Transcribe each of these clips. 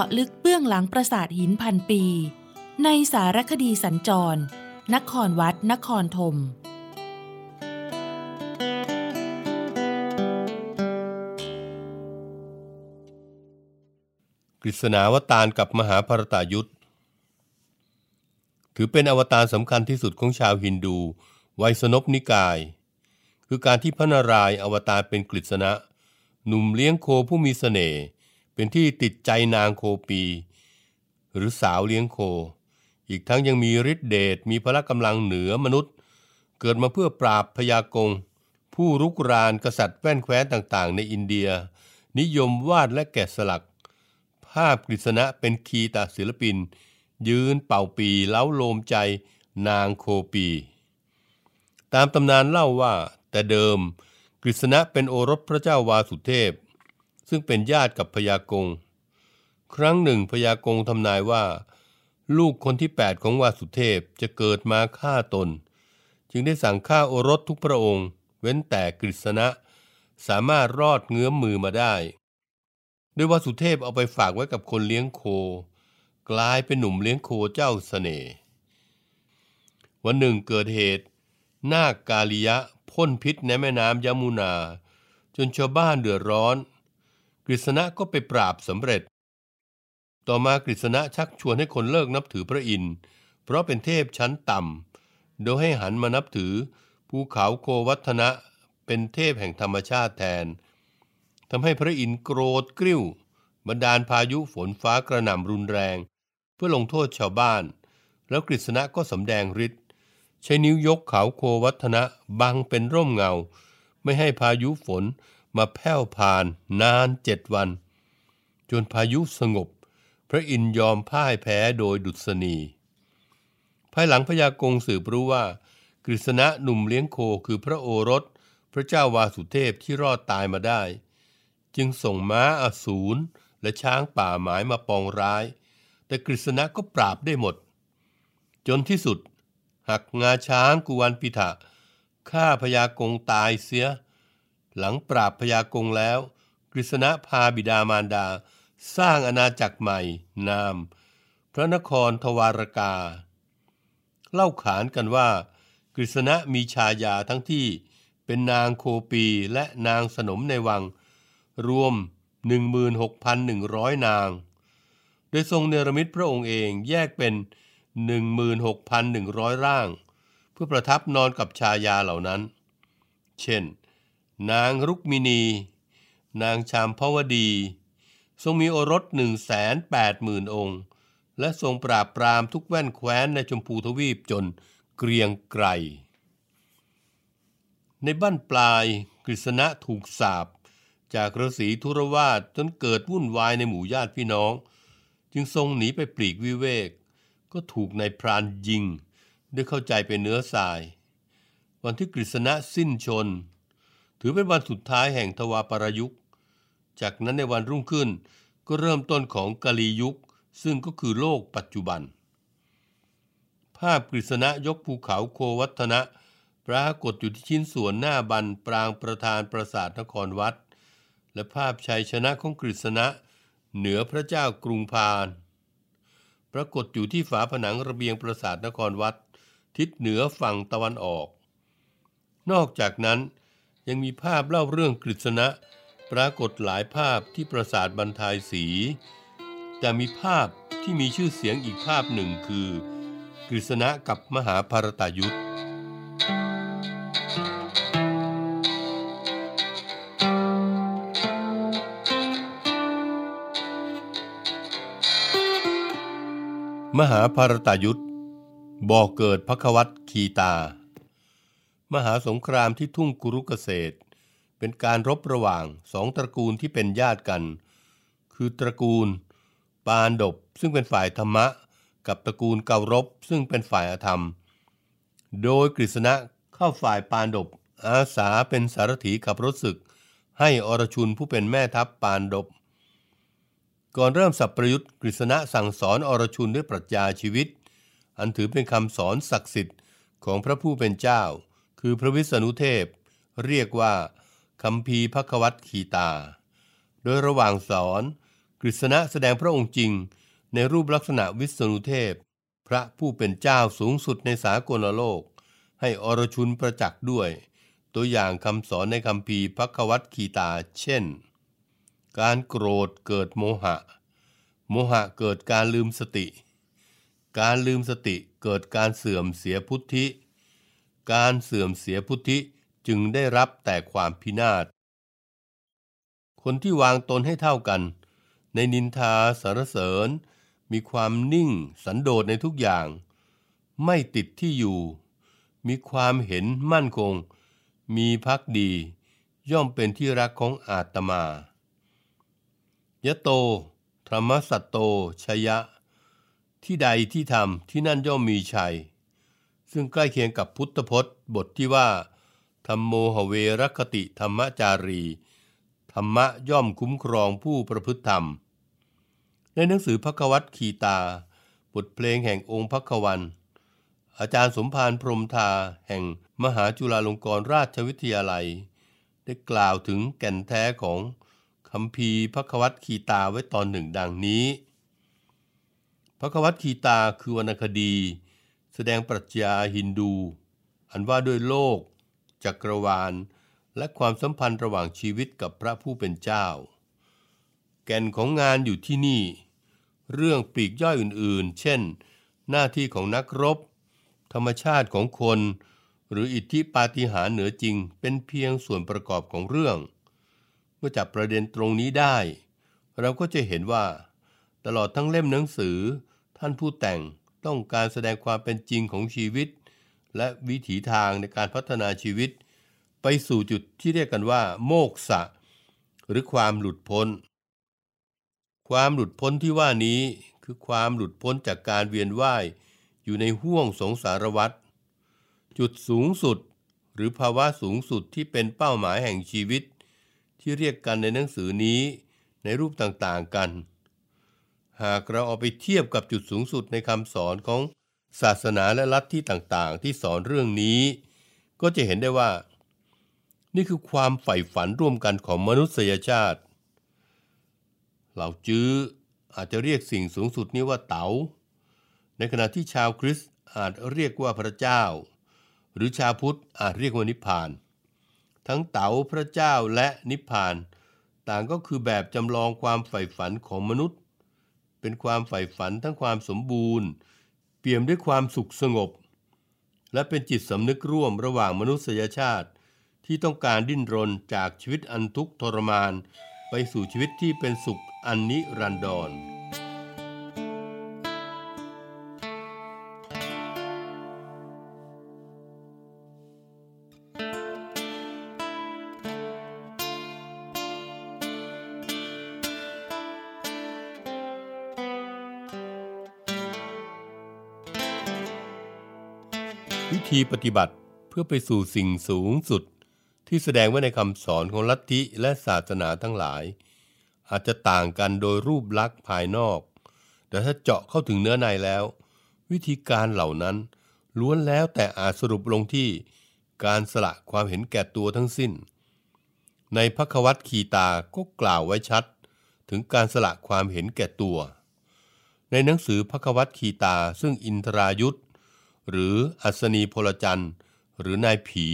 าะลึกเบื้องหลังปราสาทหินพันปี ในสารคดีสัญจร นครวัด นครธมกฤษณาวตารกับมหาภารตายุทธถือเป็นอวตารสำคัญที่สุดของชาวฮินดู ไวยสนพนิกาย คือการที่พระนารายณ์อวตารเป็นกฤษณะ หนุ่มเลี้ยงโคผู้มีสเสน่ห์ เป็นที่ติดใจนางโคปี หรือสาวเลี้ยงโค อีกทั้งยังมีฤทธิเดชมีพละกำลังเหนือมนุษย์ เกิดมาเพื่อปราบพยากง ผู้รุกรานกษัตริย์แว่นแคว้นต่างๆ ในอินเดีย นิยมวาดและแกะสลัก ภาพกฤษณะเป็นคีตาศิลปิน ยืนเป่าปีเล้าโลมใจนางโคปี ตามตำนานเล่าว่า แต่เดิมกฤษณะเป็นโอรสพระเจ้าวาสุเทพ ซึ่งเป็นญาติกับพยากง ครั้งหนึ่งพยากงทำนายว่า ลูกคนที่แปดของวาสุเทพจะเกิดมาฆ่าตน จึงได้สั่งฆ่าโอรสทุกพระองค์ เว้นแต่กฤษณะ สามารถรอดเงื้อมมือมาได้โดยวาสุเทพเอาไปฝากไว้กับคนเลี้ยงโค กลายเป็นหนุ่มเลี้ยงโคเจ้าเสน่ห์วันหนึ่งเกิดเหตุนาคกาลิยะพ่นพิษในแม่น้ำยมุนา จนชาวบ้านเดือดร้อน กฤษณะก็ไปปราบสำเร็จ ต่อมากฤษณะชักชวนให้คนเลิกนับถือพระอินทร์ เพราะเป็นเทพชั้นต่ำ โดยให้หันมานับถือภูเขาโควัฒนะเป็นเทพแห่งธรรมชาติแทนทำให้พระอินทร์โกรธกริ้วบันดาลพายุฝนฟ้ากระหน่ำรุนแรง เพื่อลงโทษชาวบ้าน แล้วกฤษณะก็สำแดงฤทธิ์ใช้นิ้วยกเขาโควัฒนะบังเป็นร่มเงา ไม่ให้พายุฝน มาแผ่วผ่านนานเจ็ดวัน จนพายุสงบ พระอินทร์ยอมพ่ายแพ้โดยดุษณี ภายหลังพญากงสืบรู้ว่ากฤษณะหนุ่มเลี้ยงโคคือพระโอรส พระเจ้าวาสุเทพที่รอดตายมาได้ จึงส่งม้าอสูรและช้างป่าหมายมาปองร้าย แต่กฤษณะก็ปราบได้หมด จนที่สุด หักงาช้างกุวันปิถะฆ่าพญากงตายเสีย หลังปราบพญากงแล้ว กฤษณะพาบิดามารดา สร้างอาณาจักรใหม่ นาม พระนครทวารกา เล่าขานกันว่า กฤษณะมีชายาทั้งที่เป็นนางโคปีและนางสนมในวัง รวม 16,100 นาง โดยทรงเนรมิตพระองค์เองแยกเป็น 16,100 ร่าง เพื่อประทับนอนกับชายาเหล่านั้น เช่น นางรุกมินี นางชามพวดี ทรงมีโอรส180,000องค์ และทรงปราบปรามทุกแว่นแคว้นในชมพูทวีปจนเกรียงไกร ในบ้านปลายกฤษณะถูกสาบจากฤาษีทุรวาสจนเกิดวุ่นวายในหมู่ญาติพี่น้อง จึงทรงหนีไปปลีกวิเวก ก็ถูกนายพรานยิง ด้วยเข้าใจเป็นเนื้อทราย วันที่กฤษณะสิ้นชน ถือเป็นวันสุดท้ายแห่งทวาปรยุกต์จากนั้นในวันรุ่งขึ้นก็เริ่มต้นของกาลียุค ซึ่งก็คือโลกปัจจุบัน ภาพกฤษณะยกภูเขาโควัฒนะปรากฏอยู่ที่ชิ้นส่วนหน้าบันปรางประธานปราสาทนครวัด และภาพชัยชนะของกฤษณะ เหนือพระเจ้ากรุงพานปรากฏอยู่ที่ฝาผนังระเบียงปราสาทนครวัด ทิศเหนือฝั่งตะวันออก นอกจากนั้น ยังมีภาพเล่าเรื่องกฤษณะ ปรากฏหลายภาพที่ปราสาทบรรทายสี แต่มีภาพที่มีชื่อเสียงอีกภาพหนึ่งคือกฤษณะกับมหาภารตายุทธมหาภารตายุทธบ่อเกิดพระควัตคีตา มหาสงครามที่ทุ่งกุรุกเกษตร เป็นการรบระหว่างสองตระกูลที่เป็นญาติกัน คือตระกูล ปานดบซึ่งเป็นฝ่ายธรรมะ กับตระกูลเการบซึ่งเป็นฝ่ายอธรรม โดยกฤษณะเข้าฝ่ายปานดบอาสาเป็นสารถีขับรถศึก ให้อรชุนผู้เป็นแม่ทัพปานดบ ก่อนเริ่มสับประยุทธ์กฤษณะสั่งสอนอรชุนด้วยปรัชญาชีวิต อันถือเป็นคำสอนศักดิ์สิทธิ์ของพระผู้เป็นเจ้า คือพระวิษณุเทพ เรียกว่าคำพีพระควัตขีตา โดยระหว่างสอนกฤษณะแสดงพระองค์จริง ในรูปลักษณะวิษณุเทพ พระผู้เป็นเจ้าสูงสุดในสากลโลก ให้อรชุนประจักษ์ด้วย ตัวอย่างคำสอนในคำพีพระควัตขีตา เช่น การโกรธเกิดโมหะ โมหะเกิดการลืมสติ การลืมสติเกิดการเสื่อมเสียพุทธิ การเสื่อมเสียพุทธิจึงได้รับแต่ความพินาศ คนที่วางตนให้เท่ากัน ในนินทาสารเสริญ มีความนิ่งสันโดษในทุกอย่าง ไม่ติดที่อยู่ มีความเห็นมั่นคง มีพักดี ย่อมเป็นที่รักของอาตมายะโต ธรรมสัตโตชยะ ที่ใดที่ทำที่นั่นย่อมมีชัย ซึ่งใกล้เคียงกับพุทธพจน์ บทที่ว่าธรรมโมหเวรคติธรรมจารี ธรรมะย่อมคุ้มครองผู้ประพฤติธรรม ในหนังสือพระวัตขีตา บทเพลงแห่งองค์พระควัน อาจารย์สมภารพรมทาแห่งมหาจุฬาลงกรณราชวิทยาลัย ได้กล่าวถึงแก่นแท้ของคำพีพระวัตขีตาไว้ตอนหนึ่งดังนี้พระวัตขีตาคือวรรณคดี แสดงปรัชญาฮินดู อันว่าด้วยโลก จักรวาล และความสัมพันธ์ระหว่างชีวิตกับพระผู้เป็นเจ้า แก่นของงานอยู่ที่นี่ เรื่องปีกย่อยอื่นๆ เช่น หน้าที่ของนักรบ ธรรมชาติของคน หรืออิทธิปาฏิหาริย์เหนือจริง เป็นเพียงส่วนประกอบของเรื่อง เมื่อจับประเด็นตรงนี้ได้ เราก็จะเห็นว่า ตลอดทั้งเล่มหนังสือ ท่านผู้แต่ง ต้องการแสดงความเป็นจริงของชีวิต และวิถีทางในการพัฒนาชีวิต ไปสู่จุดที่เรียกกันว่า โมกษะ หรือความหลุดพ้น ความหลุดพ้นที่ว่านี้คือความหลุดพ้นจากการเวียนว่ายอยู่ในห้วงสงสารวัฏจุดสูงสุดหรือภาวะสูงสุดที่เป็นเป้าหมายแห่งชีวิต ที่เรียกกันในหนังสือนี้ในรูปต่างๆกัน หากเราเอาไปเทียบกับจุดสูงสุดในคำสอนของศาสนาและลัทธิต่างๆ ที่สอนเรื่องนี้ ก็จะเห็นได้ว่า นี่คือความใฝ่ฝันร่วมกันของมนุษยชาติ เหล่าจื้ออาจจะเรียกสิ่งสูงสุดนี้ว่าเตา๋า ในขณะที่ชาวคริสต์อาจเรียกว่าพระเจ้า หรือชาวพุทธอาจเรียกว่านิพพาน ทั้งเต๋าพระเจ้าและนิพพาน ต่างก็คือแบบจำลองความใฝ่ฝันของมนุษย์ เป็นความใฝ่ฝันทั้งความสมบูรณ์ เปี่ยมด้วยความสุขสงบ และเป็นจิตสำนึกร่วมระหว่างมนุษยชาติ ที่ต้องการดิ้นรนจากชีวิตอันทุกข์ทรมาน ไปสู่ชีวิตที่เป็นสุขอันนิรันดร ธีปฏิบัติเพื่อไปสู่สิ่งสูงสุด ที่แสดงไว้ในคำสอนของลัทธิและศาสนาทั้งหลาย อาจจะต่างกันโดยรูปลักษณ์ภายนอก แต่ถ้าเจาะเข้าถึงเนื้อในแล้ว วิธีการเหล่านั้นล้วนแล้วแต่อาจสรุปลงที่การสละความเห็นแก่ตัวทั้งสิ้น ในพระควัตคีตาก็กล่าวไว้ชัด ถึงการสละความเห็นแก่ตัว ในหนังสือพระควัตคีตาซึ่งอินทรายุทธ หรืออัศนีพลจันทร์ หรือนายผี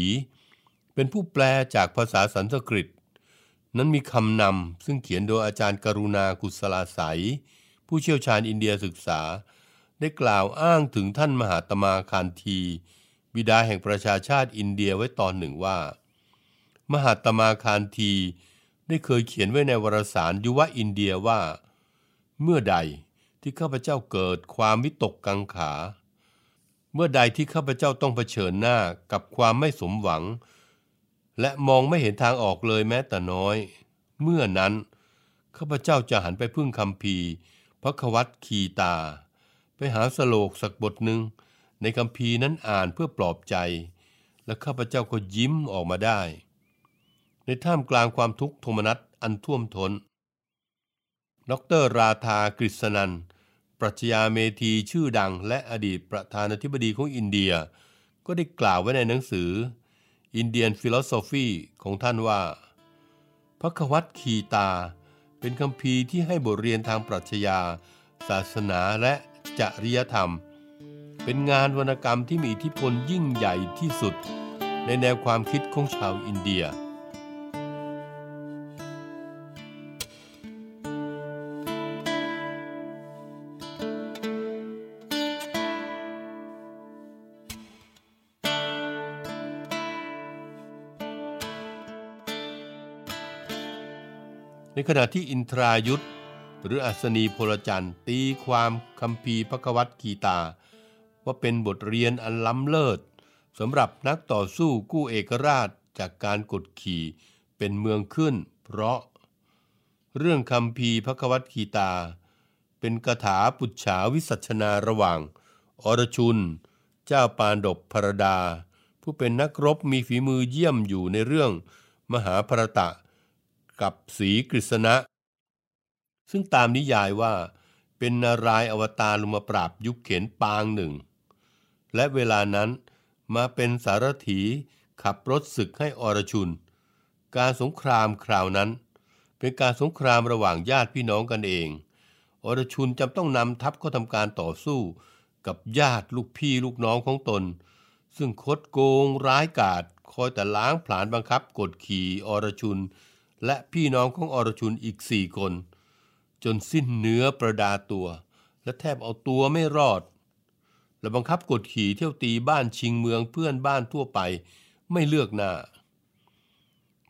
เป็นผู้แปลจากภาษาสันสกฤต นั้นมีคำนำซึ่งเขียนโดยอาจารย์กรุณากุศลาสายผู้เชี่ยวชาญอินเดียศึกษา ได้กล่าวอ้างถึงท่านมหาตมาคานที บิดาแห่งประชาชาติอินเดียไว้ตอนหนึ่งว่า มหาตมาคานทีได้เคยเขียนไว้ในวารสารยุวะอินเดียว่า เมื่อใดที่ข้าพเจ้าเกิดความวิตกกังขา เมื่อใดที่ข้าพเจ้าต้องเผชิญหน้ากับความไม่สมหวัง และมองไม่เห็นทางออกเลยแม้แต่น้อย เมื่อนั้นข้าพเจ้าจะหันไปพึ่งคำพีพระควัตคีตา ไปหาสโลกสักบทหนึ่งในคำพีนั้นอ่านเพื่อปลอบใจ และข้าพเจ้าก็ยิ้มออกมาได้ ในท่ามกลางความทุกข์โทมนัสอันท่วมทนดรราธากฤษนัน ปรัชญาเมธีชื่อดัง และอดีตประธานาธิบดีของอินเดีย ก็ได้กล่าวไว้ในหนังสือ Indian Philosophy ของท่านว่าพระควัตคีตา เป็นคำพีที่ให้บทเรียนทางปรัชญา ศาสนาและจริยธรรม เป็นงานวรรณกรรมที่มีอิทธิพลยิ่งใหญ่ที่สุด ในแนวความคิดของชาวอินเดีย ในขณะที่อินทรายุทธหรืออัศนีพลจันทร์ตีความคำพีพระกวัตกีตา ว่าเป็นบทเรียนอันล้ำเลิศสำหรับนักต่อสู้กู้เอกราชจากการกดขี่เป็นเมืองขึ้น เพราะ เรื่องคำพีพระกวัตกีตา เป็นคาถาปุจฉาวิสัชนาระหว่าง อรชุน เจ้าปานดบพรดา ผู้เป็นนักรบมีฝีมือเยี่ยมอยู่ในเรื่องมหาภรตะ กับสีกฤษณะ ซึ่งตามนิยายว่า เป็นนารายอวตารลงมาปราบยุคเข็นปางหนึ่ง และเวลานั้นมาเป็นสารถีขับรถศึกให้อรชุน การสงครามคราวนั้น เป็นการสงครามระหว่างญาติพี่น้องกันเอง อรชุนจำต้องนำทัพเข้าทำการต่อสู้กับญาติลูกพี่ลูกน้องของตน ซึ่งคดโกงร้ายกาจคอยแต่ล้างผลาญบังคับกดขี่อรชุน และพี่น้องของอรชุนอีกสี่คน จนสิ้นเนื้อประดาตัว และแทบเอาตัวไม่รอด และบังคับกดขี่เที่ยวตีบ้านชิงเมืองเพื่อนบ้านทั่วไปไม่เลือกหน้า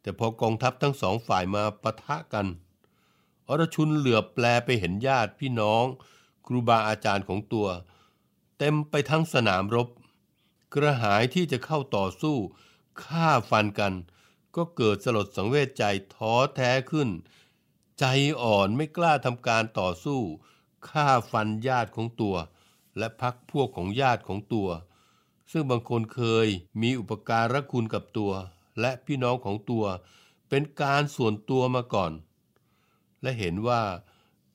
แต่พอกองทัพทั้งสองฝ่ายมาปะทะกัน อรชุนเหลือแปลไปเห็นญาติพี่น้อง ครูบาอาจารย์ของตัว เต็มไปทั้งสนามรบ กระหายที่จะเข้าต่อสู้ฆ่าฟันกัน ก็เกิดสลดสังเวชใจท้อแท้ขึ้น ใจอ่อนไม่กล้าทำการต่อสู้ฆ่าฟันญาติของตัว และพักพวกของญาติของตัว ซึ่งบางคนเคยมีอุปการะคุณกับตัว และพี่น้องของตัว เป็นการส่วนตัวมาก่อน และเห็นว่า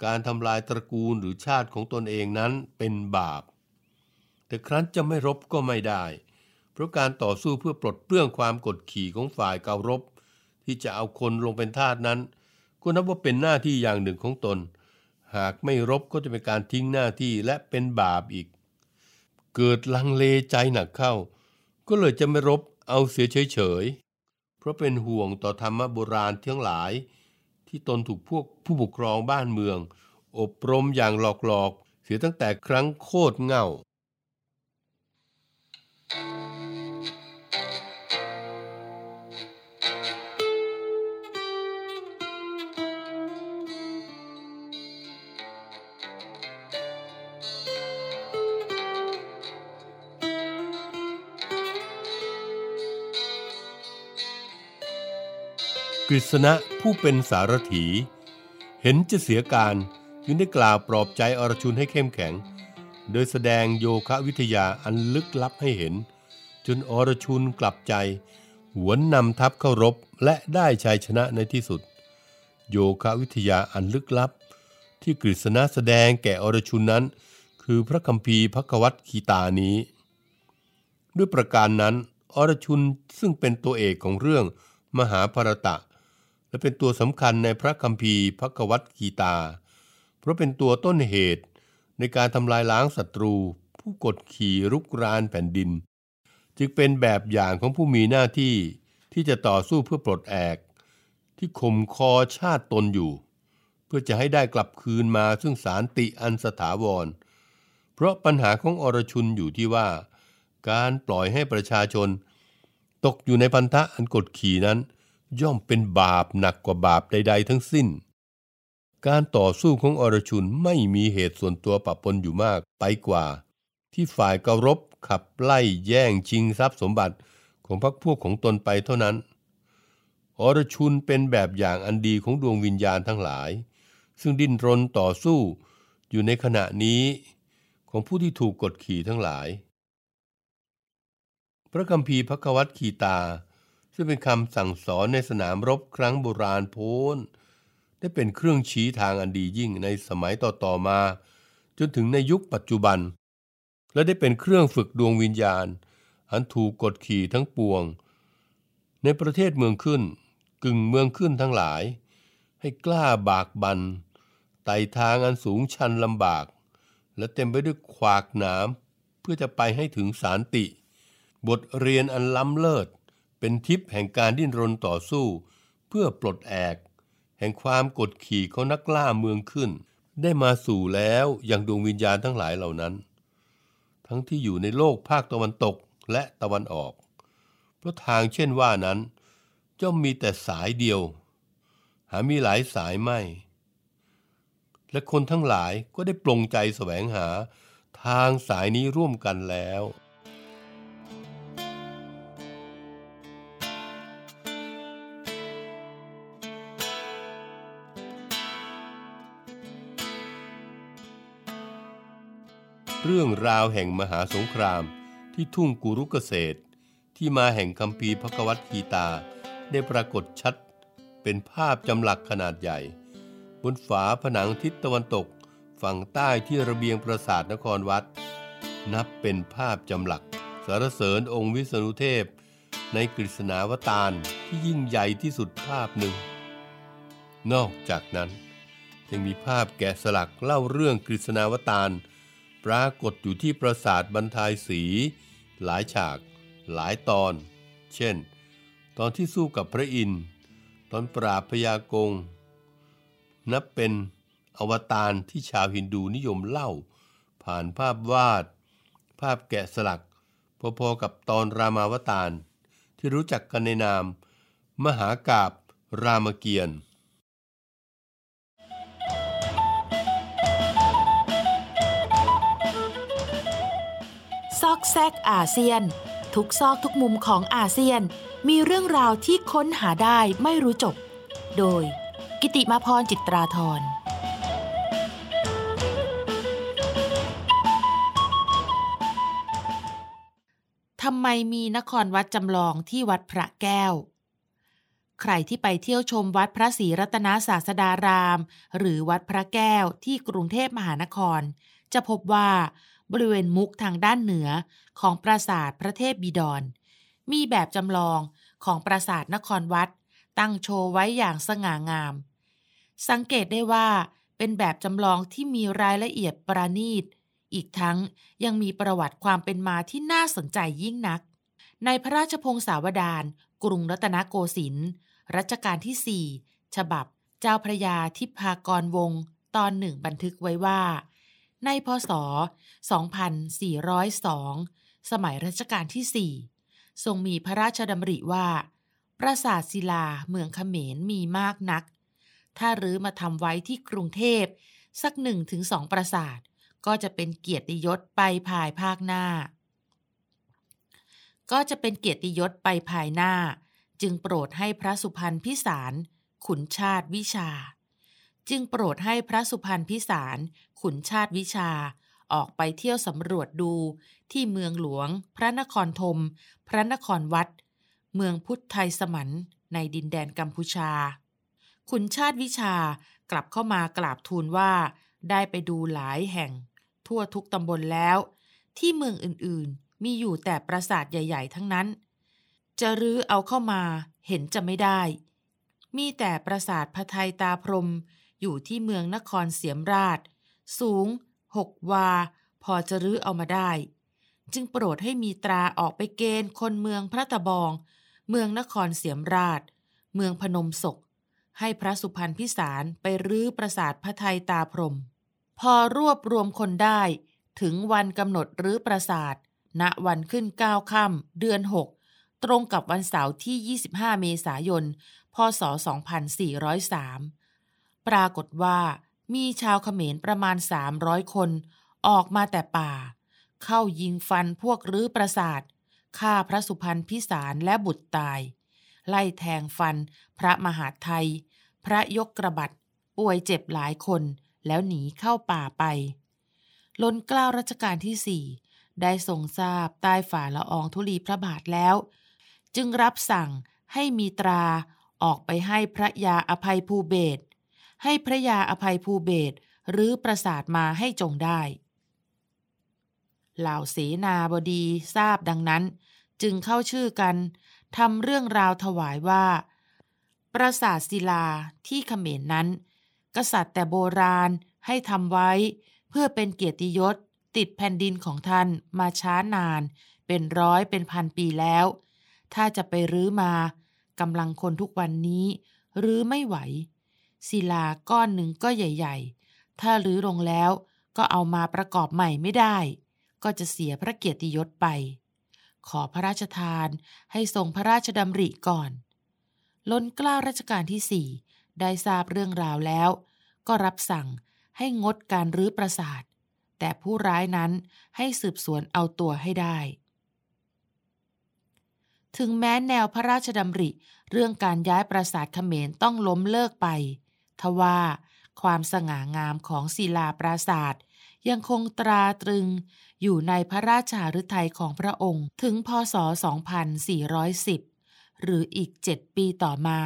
การทำลายตระกูลหรือชาติของตนเองนั้นเป็นบาป แต่ครั้นจะไม่รบก็ไม่ได้ เพราะการต่อสู้เพื่อปลดเปลื้องความกดขี่ของฝ่ายเการบ ที่จะเอาคนลงเป็นทาสนั้น ก็นับว่าเป็นหน้าที่อย่างหนึ่งของตน หากไม่รบก็จะเป็นการทิ้งหน้าที่และเป็นบาปอีก เกิดลังเลใจหนักเข้า ก็เลยจะไม่รบเอาเสียเฉยๆเพราะเป็นห่วงต่อธรรมโบราณทั้งหลาย ที่ตนถูกพวกผู้ปกครองบ้านเมือง อบรมอย่างหลอกๆเสียตั้งแต่ครั้งโคตรเง่า กฤษณะผู้เป็นสารถี เห็นจะเสียการจึงได้กล่าวปลอบใจอรชุนให้เข้มแข็ง โดยแสดงโยคะวิทยาอันลึกลับให้เห็น จนอรชุนกลับใจ หวนนำทัพเข้ารบและได้ชัยชนะในที่สุด โยคะวิทยาอันลึกลับ ที่กฤษณะแสดงแก่อรชุนนั้น คือพระคัมภีร์พระกวัตคีตานี้ ด้วยประการนั้นอรชุนซึ่งเป็นตัวเอกของเรื่องมหาภารตะ และเป็นตัวสำคัญในพระคัมภีร์พระกวัตกีตา เพราะเป็นตัวต้นเหตุในการทำลายล้างศัตรู ผู้กดขี่รุกรานแผ่นดิน จึงเป็นแบบอย่างของผู้มีหน้าที่ที่จะต่อสู้เพื่อปลดแอก ที่ข่มคอชาติตนอยู่ เพื่อจะให้ได้กลับคืนมาซึ่งสารติอันสถาวร เพราะปัญหาของอรชุนอยู่ที่ว่า การปล่อยให้ประชาชน ตกอยู่ในพันธะอันกดขี่นั้น ย่อมเป็นบาปหนักกว่าบาปใด ๆ ทั้งสิ้น การต่อสู้ของอรชุนไม่มีเหตุส่วนตัวปะปนอยู่มากไปกว่า ที่ฝ่ายกรบขับไล่แย่งชิงทรัพย์สมบัติของพรรคพวกของตนไปเท่านั้น อรชุนเป็นแบบอย่างอันดีของดวงวิญญาณทั้งหลาย ซึ่งดิ้นรนต่อสู้อยู่ในขณะนี้ของผู้ที่ถูกกดขี่ทั้งหลาย พระคัมภีร์พระกวัตขีตา ซึ่งเป็นคำสั่งสอนในสนามรบครั้งโบราณโพ้น ได้เป็นเครื่องชี้ทางอันดียิ่งในสมัยต่อๆมา จนถึงในยุคปัจจุบัน และได้เป็นเครื่องฝึกดวงวิญญาณ อันถูกกดขี่ทั้งปวง ในประเทศเมืองขึ้น กึ่งเมืองขึ้นทั้งหลาย ให้กล้าบากบันไต่ทางอันสูงชันลำบาก และเต็มไปด้วยขวากหนามเพื่อจะไปให้ถึงสารติ บทเรียนอันล้ำเลิศ เป็นทิพย์แห่งการดิ้นรนต่อสู้ เพื่อปลดแอก แห่งความกดขี่ของนักล่าเมืองขึ้น ได้มาสู่แล้วอย่างดวงวิญญาณทั้งหลายเหล่านั้น ทั้งที่อยู่ในโลกภาคตะวันตกและตะวันออก เพราะทางเช่นว่านั้นจะมีแต่สายเดียว หามีหลายสายไม่ และคนทั้งหลายก็ได้ปลงใจแสวงหาทางสายนี้ร่วมกันแล้ว เรื่องราวแห่งมหาสงครามที่ทุ่งกุรุกเกษตร ที่มาแห่งคำพีพระกวัตกีตา ได้ปรากฏชัด เป็นภาพจำหลักขนาดใหญ่ บนฝาผนังทิศตะวันตกฝั่งใต้ที่ระเบียงปราสาทนครวัด นับเป็นภาพจำหลัก สารเสริญองค์วิษณุเทพ ในกฤษณาวตารที่ยิ่งใหญ่ที่สุดภาพหนึ่ง นอกจากนั้นยังมีภาพแกะสลักเล่าเรื่องกฤษณาวตาร ปรากฏอยู่ที่ปราสาทบรรทายสี หลายฉาก หลายตอน เช่น ตอนที่สู้กับพระอินทร์ตอนปราบพยากง นับเป็นอวตารที่ชาวฮินดูนิยมเล่า ผ่านภาพวาด ภาพแกะสลัก พอๆกับตอนรามาวตารที่รู้จักกันในนาม มหากาบรามเกียรติ์ อกแซกอาเซียน ทุกซอกทุกมุมของอาเซียน มีเรื่องราวที่ค้นหาได้ไม่รู้จบ โดย กิติมาพรจิตราธรทำไมมีนครวัดจำลองที่วัดพระแก้ว ใครที่ไปเที่ยวชมวัดพระศรีรัตนศาสดาราม หรือวัดพระแก้วที่กรุงเทพมหานคร จะพบว่า บริเวณมุกทางด้านเหนือของปราสาทพระเทพบิดร มีแบบจำลองของปราสาทนครวัด ตั้งโชว์ไว้อย่างสง่างาม สังเกตได้ว่าเป็นแบบจำลองที่มีรายละเอียดประณีต อีกทั้งยังมีประวัติความเป็นมาที่น่าสนใจยิ่งนัก ในพระราชพงศาวดารกรุงรัตนโกสินทร์รัชกาลที่ 4 ฉบับ เจ้าพระยาทิพากรวงตอนหนึ่งบันทึกไว้ว่า ในพศ 2402 สมัยรัชกาลที่ 4 ทรงมีพระราชดำริว่า ปราสาทศิลาเมืองเขมรมีมากนัก ถ้ารื้อมาทำไว้ที่กรุงเทพ สักหนึ่งถึงสองปราสาท ก็จะเป็นเกียรติยศไปภายภาคหน้า ก็จะเป็นเกียรติยศไปภายหน้า จึงโปรดให้พระสุพรรณพิสาร ขุนชาติวิชา จึงโปรดให้พระสุพรรณพิสาร ขุนชาติวิชา ออกไปเที่ยวสำรวจดู ที่เมืองหลวง พระนครธมพระนครวัด เมืองพุทธไทยสมันในดินแดนกัมพูชา ขุนชาติวิชากลับเข้ามากราบทูลว่า ได้ไปดูหลายแห่ง ทั่วทุกตำบลแล้ว ที่เมืองอื่นๆ มีอยู่แต่ปราสาทใหญ่ ๆ ทั้งนั้น จะรื้อเอาเข้ามาเห็นจะไม่ได้ มีแต่ปราสาทพระไทยตาพรม อยู่ที่เมืองนครเสียมราช สูงหกวา พอจะรื้อเอามาได้ จึงโปรดให้มีตราออกไปเกณฑ์คนเมืองพระตะบอง เมืองนครเสียมราช เมืองพนมศก ให้พระสุพรรณพิสารไปรื้อปราสาทพระไทยตาพรม พอรวบรวมคนได้ ถึงวันกำหนดรื้อปราสาท ณวันขึ้นเก้าค่ำเดือน6ตรงกับวันเสาร์ที่ 25 เมษายน พศ 2403 ปรากฏว่ามีชาวเขมรประมาณ 300 คนออกมาแต่ป่า เข้ายิงฟันพวกรื้อปราสาทฆ่าพระสุพรรณพิสารและบุตรตาย ไล่แทงฟัน พระมหาไทย พระยกกระบัดป่วยเจ็บหลายคนแล้วหนีเข้าป่าไป ล้นกล้าวรัชกาลที่สี่ได้ทรงทราบใต้ฝ่าละอองธุลีพระบาทแล้ว จึงรับสั่งให้มีตราออกไปให้พระยาอภัยภูเบศ ให้พระยาอภัยภูเบศหรือประสาทมาให้จงได้ เหล่าเสนาบดีทราบดังนั้น จึงเข้าชื่อกันทำเรื่องราวถวายว่า ปราสาทศิลาที่เขมรนนั้น กษัตริย์แต่โบราณให้ทำไว้ เพื่อเป็นเกียรติยศติดแผ่นดินของท่านมาช้านาน เป็นร้อยเป็นพันปีแล้ว ถ้าจะไปรื้อมากำลังคนทุกวันนี้รื้อไม่ไหว ศิลาก้อนหนึ่งก็ใหญ่ ๆ ถ้ารื้อลงแล้วก็เอามาประกอบใหม่ไม่ได้ ก็จะเสียพระเกียรติยศไป ขอพระราชทานให้ทรงพระราชดำริก่อน ล้นกล้ารัชกาลที่สี่ได้ทราบเรื่องราวแล้ว ก็รับสั่งให้งดการรื้อปราสาท แต่ผู้ร้ายนั้นให้สืบสวนเอาตัวให้ได้ ถึงแม้แนวพระราชดำริ เรื่องการย้ายปราสาทเขมรต้องล้มเลิกไป ทว่าความสง่างามของศิลาปราสาทยังคงตราตรึงอยู่ในพระราชาฤทัยของพระองค์ถึงพศ 2410 หรืออีกเจ็ดปีต่อมา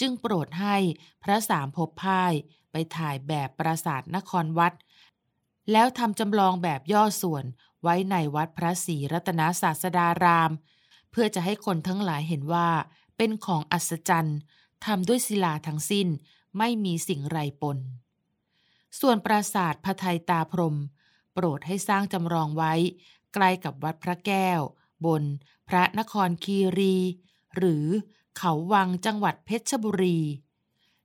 จึงโปรดให้พระสามภพพ่ายไปถ่ายแบบปราสาทนครวัด แล้วทำจำลองแบบย่อส่วนไว้ในวัดพระศรีรัตนศาสดาราม เพื่อจะให้คนทั้งหลายเห็นว่าเป็นของอัศจรรย์ ทำด้วยศิลาทั้งสิ้นไม่มีสิ่งไรปน ส่วนปราสาทพระไทยตาพรม โปรดให้สร้างจำลองไว้ ใกล้กับวัดพระแก้ว บน พระนครคีรี หรือเขาวังจังหวัดเพชรบุรี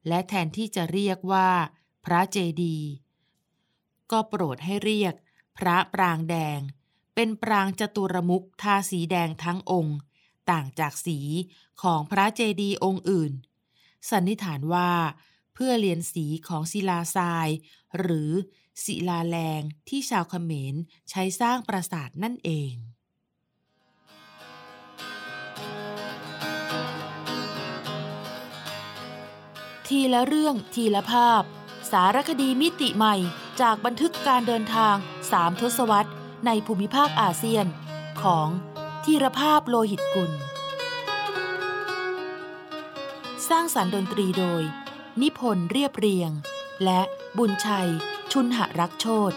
และแทนที่จะเรียกว่า พระเจดีก็โปรดให้เรียก พระปรางแดง เป็นปรางจตุรมุกทาสีแดงทั้งองค์ ต่างจากสีของพระเจดีย์องค์อื่น สันนิษฐานว่า เพื่อเลียนสีของศิลาทราย หรือศิลาแรงที่ชาวเขมรใช้สร้างปราสาทนั่นเองทีละเรื่องทีละภาพ สารคดีมิติใหม่จากบันทึกการเดินทางสามทศวรรษในภูมิภาคอาเซียน ของทีรภาพโลหิตกุล สร้างสารรค์ดนตรีโดย นิพนธ์เรียบเรียง และบุญชัย ชุนหรักโชต